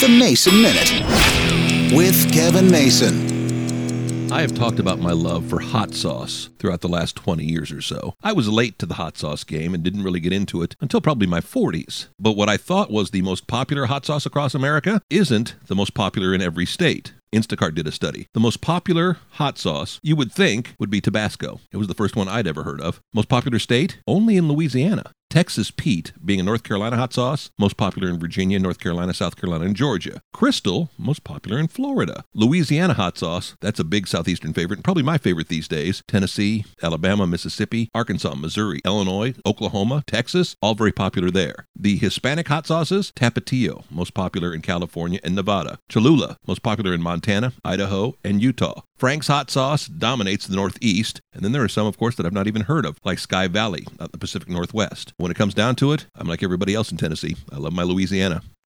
The Mason Minute with Kevin Mason. I have talked about my love for hot sauce throughout the last 20 years or so. I was late to the hot sauce game and didn't really get into it until probably my 40s. But what I thought was the most popular hot sauce across America isn't the most popular in every state. Instacart did a study. The most popular hot sauce you would think would be Tabasco. It was the first one I'd ever heard of. Most popular state? Only in Louisiana. Texas Pete, being a North Carolina hot sauce, most popular in Virginia, North Carolina, South Carolina, and Georgia. Crystal, most popular in Florida. Louisiana hot sauce, that's a big southeastern favorite, and probably my favorite these days. Tennessee, Alabama, Mississippi, Arkansas, Missouri, Illinois, Oklahoma, Texas, all very popular there. The Hispanic hot sauces, Tapatio, most popular in California and Nevada. Cholula, most popular in Montana, Idaho, and Utah. Frank's hot sauce dominates the Northeast, and then there are some, of course, that I've not even heard of, like Sky Valley, out in the Pacific Northwest. When it comes down to it, I'm like everybody else in Tennessee. I love my Louisiana.